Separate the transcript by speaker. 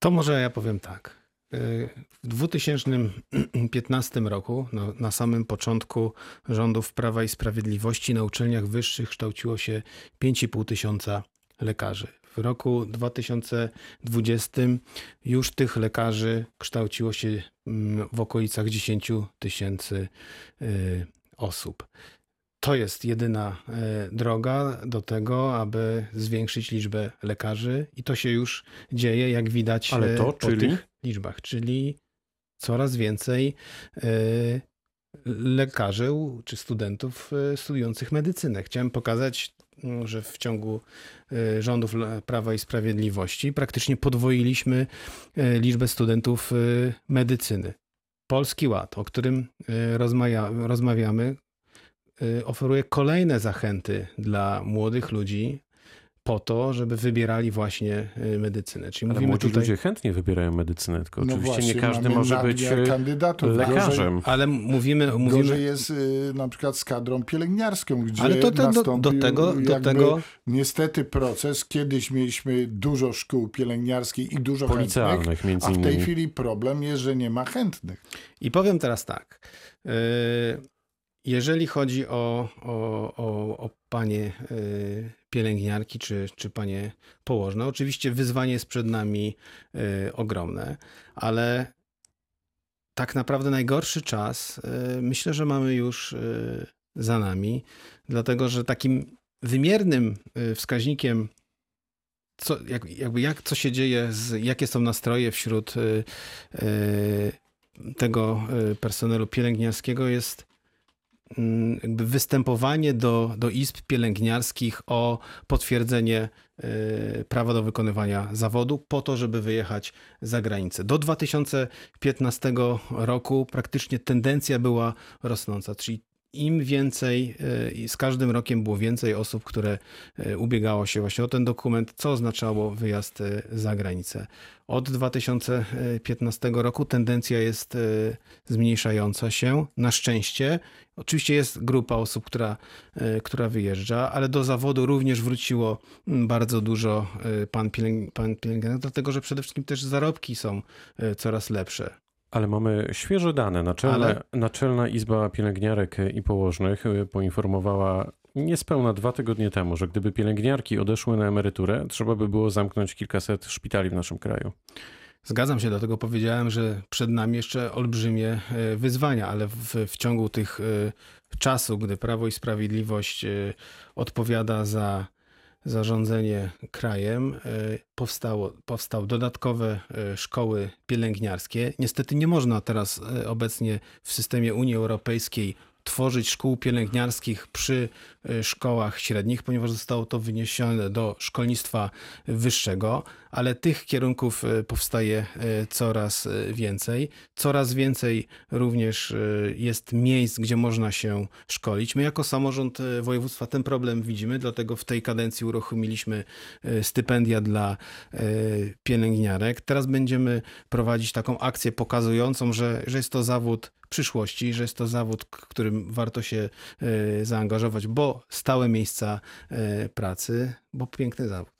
Speaker 1: To może ja powiem tak. W 2015 roku, no, na samym początku rządów Prawa i Sprawiedliwości, na uczelniach wyższych kształciło się 5,5 tysiąca lekarzy. W roku 2020 już tych lekarzy kształciło się mm, w okolicach 10 tysięcy y, osób. To jest jedyna e, droga do tego, aby zwiększyć liczbę lekarzy, i to się już dzieje, jak widać
Speaker 2: Ale to,
Speaker 1: e, po
Speaker 2: czyli?
Speaker 1: tych liczbach, czyli coraz więcej e, lekarzy czy studentów studiujących medycynę. Chciałem pokazać, mm, że w ciągu rządów Prawa i Sprawiedliwości praktycznie podwoiliśmy liczbę studentów medycyny. Polski Ład, o którym rozmawiamy, oferuje kolejne zachęty dla młodych ludzi po to, żeby wybierali właśnie y, medycynę.
Speaker 2: Czyli Ale młodzi tutaj... ludzie chętnie wybierają medycynę, tylko no oczywiście właśnie, nie każdy może być y,
Speaker 3: kandydatów.
Speaker 2: lekarzem.
Speaker 3: Gorzej,
Speaker 1: ale mówimy... mówimy...
Speaker 3: Gorzej jest y, na przykład z kadrą pielęgniarską, gdzie
Speaker 1: ale to, to, do, do tego, do tego...
Speaker 3: niestety proces. Kiedyś mieliśmy dużo szkół pielęgniarskich i dużo chętnych,
Speaker 2: między
Speaker 3: a w tej chwili problem jest, że nie ma chętnych.
Speaker 1: I powiem teraz tak. Yy jeżeli chodzi o, o, o, o panie y, pielęgniarki czy, czy panie położne, oczywiście wyzwanie jest przed nami y, ogromne, ale tak naprawdę najgorszy czas y, myślę, że mamy już za nami, dlatego że takim wymiernym wskaźnikiem co, jak, jakby jak, co się dzieje, z, jakie są nastroje wśród tego personelu pielęgniarskiego jest jakby występowanie do, do izb pielęgniarskich o potwierdzenie y, prawa do wykonywania zawodu po to, żeby wyjechać za granicę. Do 2015 roku praktycznie tendencja była rosnąca, czyli im więcej, y, z każdym rokiem było więcej osób, które y, ubiegało się właśnie o ten dokument, co oznaczało wyjazd za granicę. Od 2015 roku tendencja jest zmniejszająca się, na szczęście. Oczywiście jest grupa osób, która, e, która wyjeżdża, ale do zawodu również wróciło mm, bardzo dużo e, pan, pielęg, pan pielęgniarek, dlatego że przede wszystkim też zarobki są e, coraz lepsze.
Speaker 2: Ale mamy świeże dane. Naczelna, Ale... Naczelna Izba Pielęgniarek i Położnych poinformowała niespełna dwa tygodnie temu, że gdyby pielęgniarki odeszły na emeryturę, trzeba by było zamknąć kilkaset szpitali w naszym kraju.
Speaker 1: Zgadzam się, dlatego powiedziałem, że przed nami jeszcze olbrzymie e, wyzwania, ale w, w ciągu tych e, czasu, gdy Prawo i Sprawiedliwość e, odpowiada za zarządzanie krajem, powstało, powstały dodatkowe szkoły pielęgniarskie. Niestety nie można teraz obecnie w systemie Unii Europejskiej tworzyć szkół pielęgniarskich przy y, szkołach średnich, ponieważ zostało to wyniesione do szkolnictwa wyższego, ale tych kierunków y, powstaje y, coraz więcej. Coraz więcej również jest miejsc, gdzie można się szkolić. My jako samorząd województwa ten problem widzimy, dlatego w tej kadencji uruchomiliśmy stypendia dla pielęgniarek. Teraz będziemy prowadzić taką akcję pokazującą, że, że jest to zawód przyszłości, że jest to zawód, którym warto się e, zaangażować, bo stałe miejsca e, pracy, bo piękny zawód.